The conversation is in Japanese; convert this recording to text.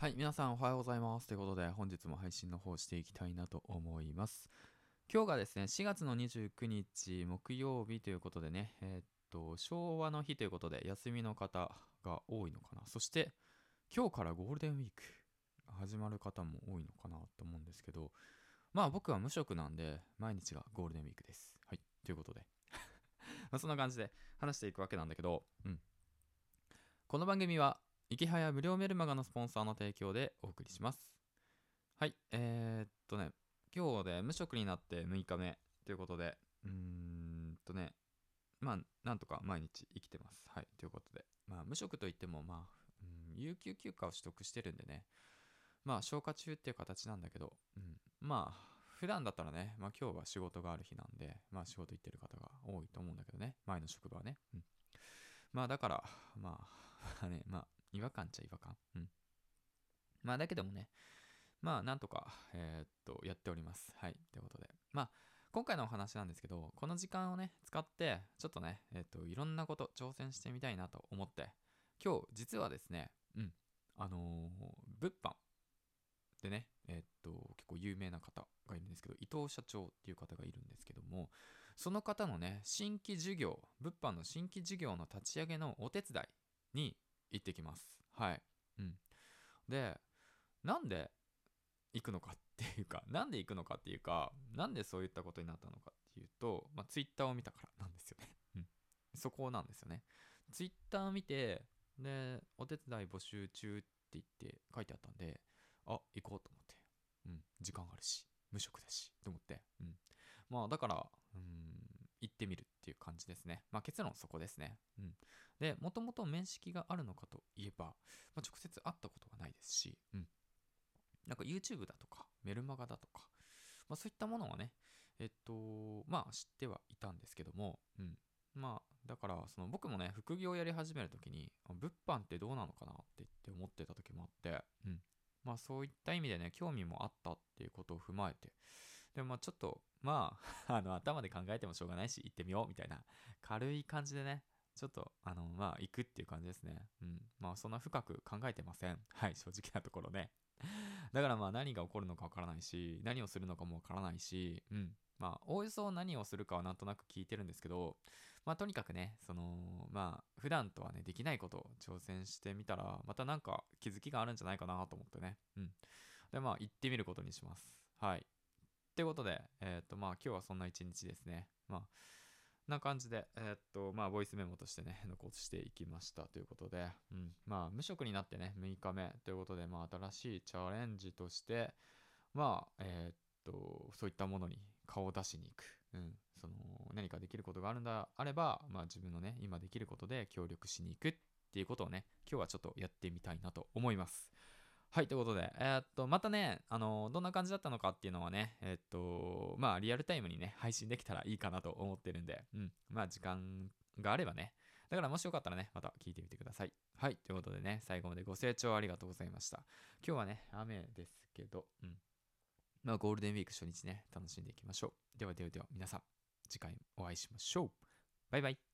はい、皆さんおはようございます。ということで、本日も配信の方していきたいなと思います。今日がですね、4月の29日木曜日ということでね、えーっと、昭和の日ということで、休みの方が多いのかな。そして、今日からゴールデンウィーク始まる方も多いのかなと思うんですけど、まあ僕は無職なんで、毎日がゴールデンウィークです。はい、ということで。まあそんな感じで話していくわけなんだけど、うん。この番組は、いきはや無料メルマガのスポンサーの提供でお送りします。はい、えー、っとね、今日で無職になって6日目ということで、うーんとね、まあ、なんとか毎日生きてます。はい、ということで、まあ、無職といっても、まあ、有給休暇を取得してるんでね、まあ、消化中っていう形なんだけど、うん、まあ、普段だったらね、まあ今日は仕事がある日なんで、まあ仕事行ってる方が多いと思うんだけどね、前の職場はね。うん。まあだから、まあ、ね、まあ、違和感っちゃ違和感。うん。まあだけどもね、まあなんとか、えーっと、やっております。はい。ということで。まあ、今回のお話なんですけど、この時間をね、使って、ちょっとね、えーっと、いろんなこと挑戦してみたいなと思って、今日、実はですね、うん、あのー物販でね、えっと、結構有名な方がいるんですけど、伊藤社長っていう方がいるんですけども、その方のね、新規事業、物販の新規事業の立ち上げのお手伝いに行ってきます。はい。うん。で、なんで行くのかっていうか、なんで行くのかっていうか、なんでそういったことになったのかっていうと、まあ、ツイッターを見たからなんですよね。うん。そこなんですよね。ツイッターを見て、で、お手伝い募集中って言って書いてあったんで、あ、行こうと思って。うん。時間あるし、無職だし、と思って。うん。まあ、だから、ってみるっていう感じですね。まあ、結論そこですね。うん。で、もともと面識があるのかといえば、まあ、直接会ったことはないですし、うん。なんか YouTube だとか、メルマガだとか、まあそういったものはね、えっと、まあ知ってはいたんですけども、うん。まあ、だから、その僕もね、副業をやり始めるときに、物販ってどうなのかなって言って思ってた時もあって、うん。まあそういった意味でね、興味もあったっていうことを踏まえて、でもちょっと、まあ、あの、頭で考えてもしょうがないし、行ってみようみたいな、軽い感じでね、ちょっと、あの、まあ、行くっていう感じですね。うん。まあ、そんな深く考えてません。はい、正直なところね。だからまあ、何が起こるのかわからないし、何をするのかもわからないし、うん。まあ、おおよそ何をするかはなんとなく聞いてるんですけど、まあ、とにかくね、その、まあ、普段とはね、できないことを挑戦してみたら、またなんか気づきがあるんじゃないかなと思ってね。うん。で、まあ、行ってみることにします。はい。ってことで、えっ、と、まあ、今日はそんな一日ですね。まあ、な感じで、えーと、まあ、ボイスメモとしてね、残していきましたということで、うん、まあ、無職になってね、6日目ということで、まあ、新しいチャレンジとして、まあ、えーと、そういったものに顔を出しに行く。うん、その、何かできることがあるんだ、あれば、まあ、自分のね、今できることで協力しに行くっていうことをね、今日はちょっとやってみたいなと思います。はい、ということで、えーっと、またね、あの、どんな感じだったのかっていうのはね、えーっと、まあ、リアルタイムにね、配信できたらいいかなと思ってるんで、うん、まあ、時間があればね。だから、もしよかったらね、また聞いてみてください。はい、ということでね、最後までご清聴ありがとうございました。今日はね、雨ですけど、うん。まあ、ゴールデンウィーク初日ね、楽しんでいきましょう。ではではでは、皆さん、次回お会いしましょう。バイバイ。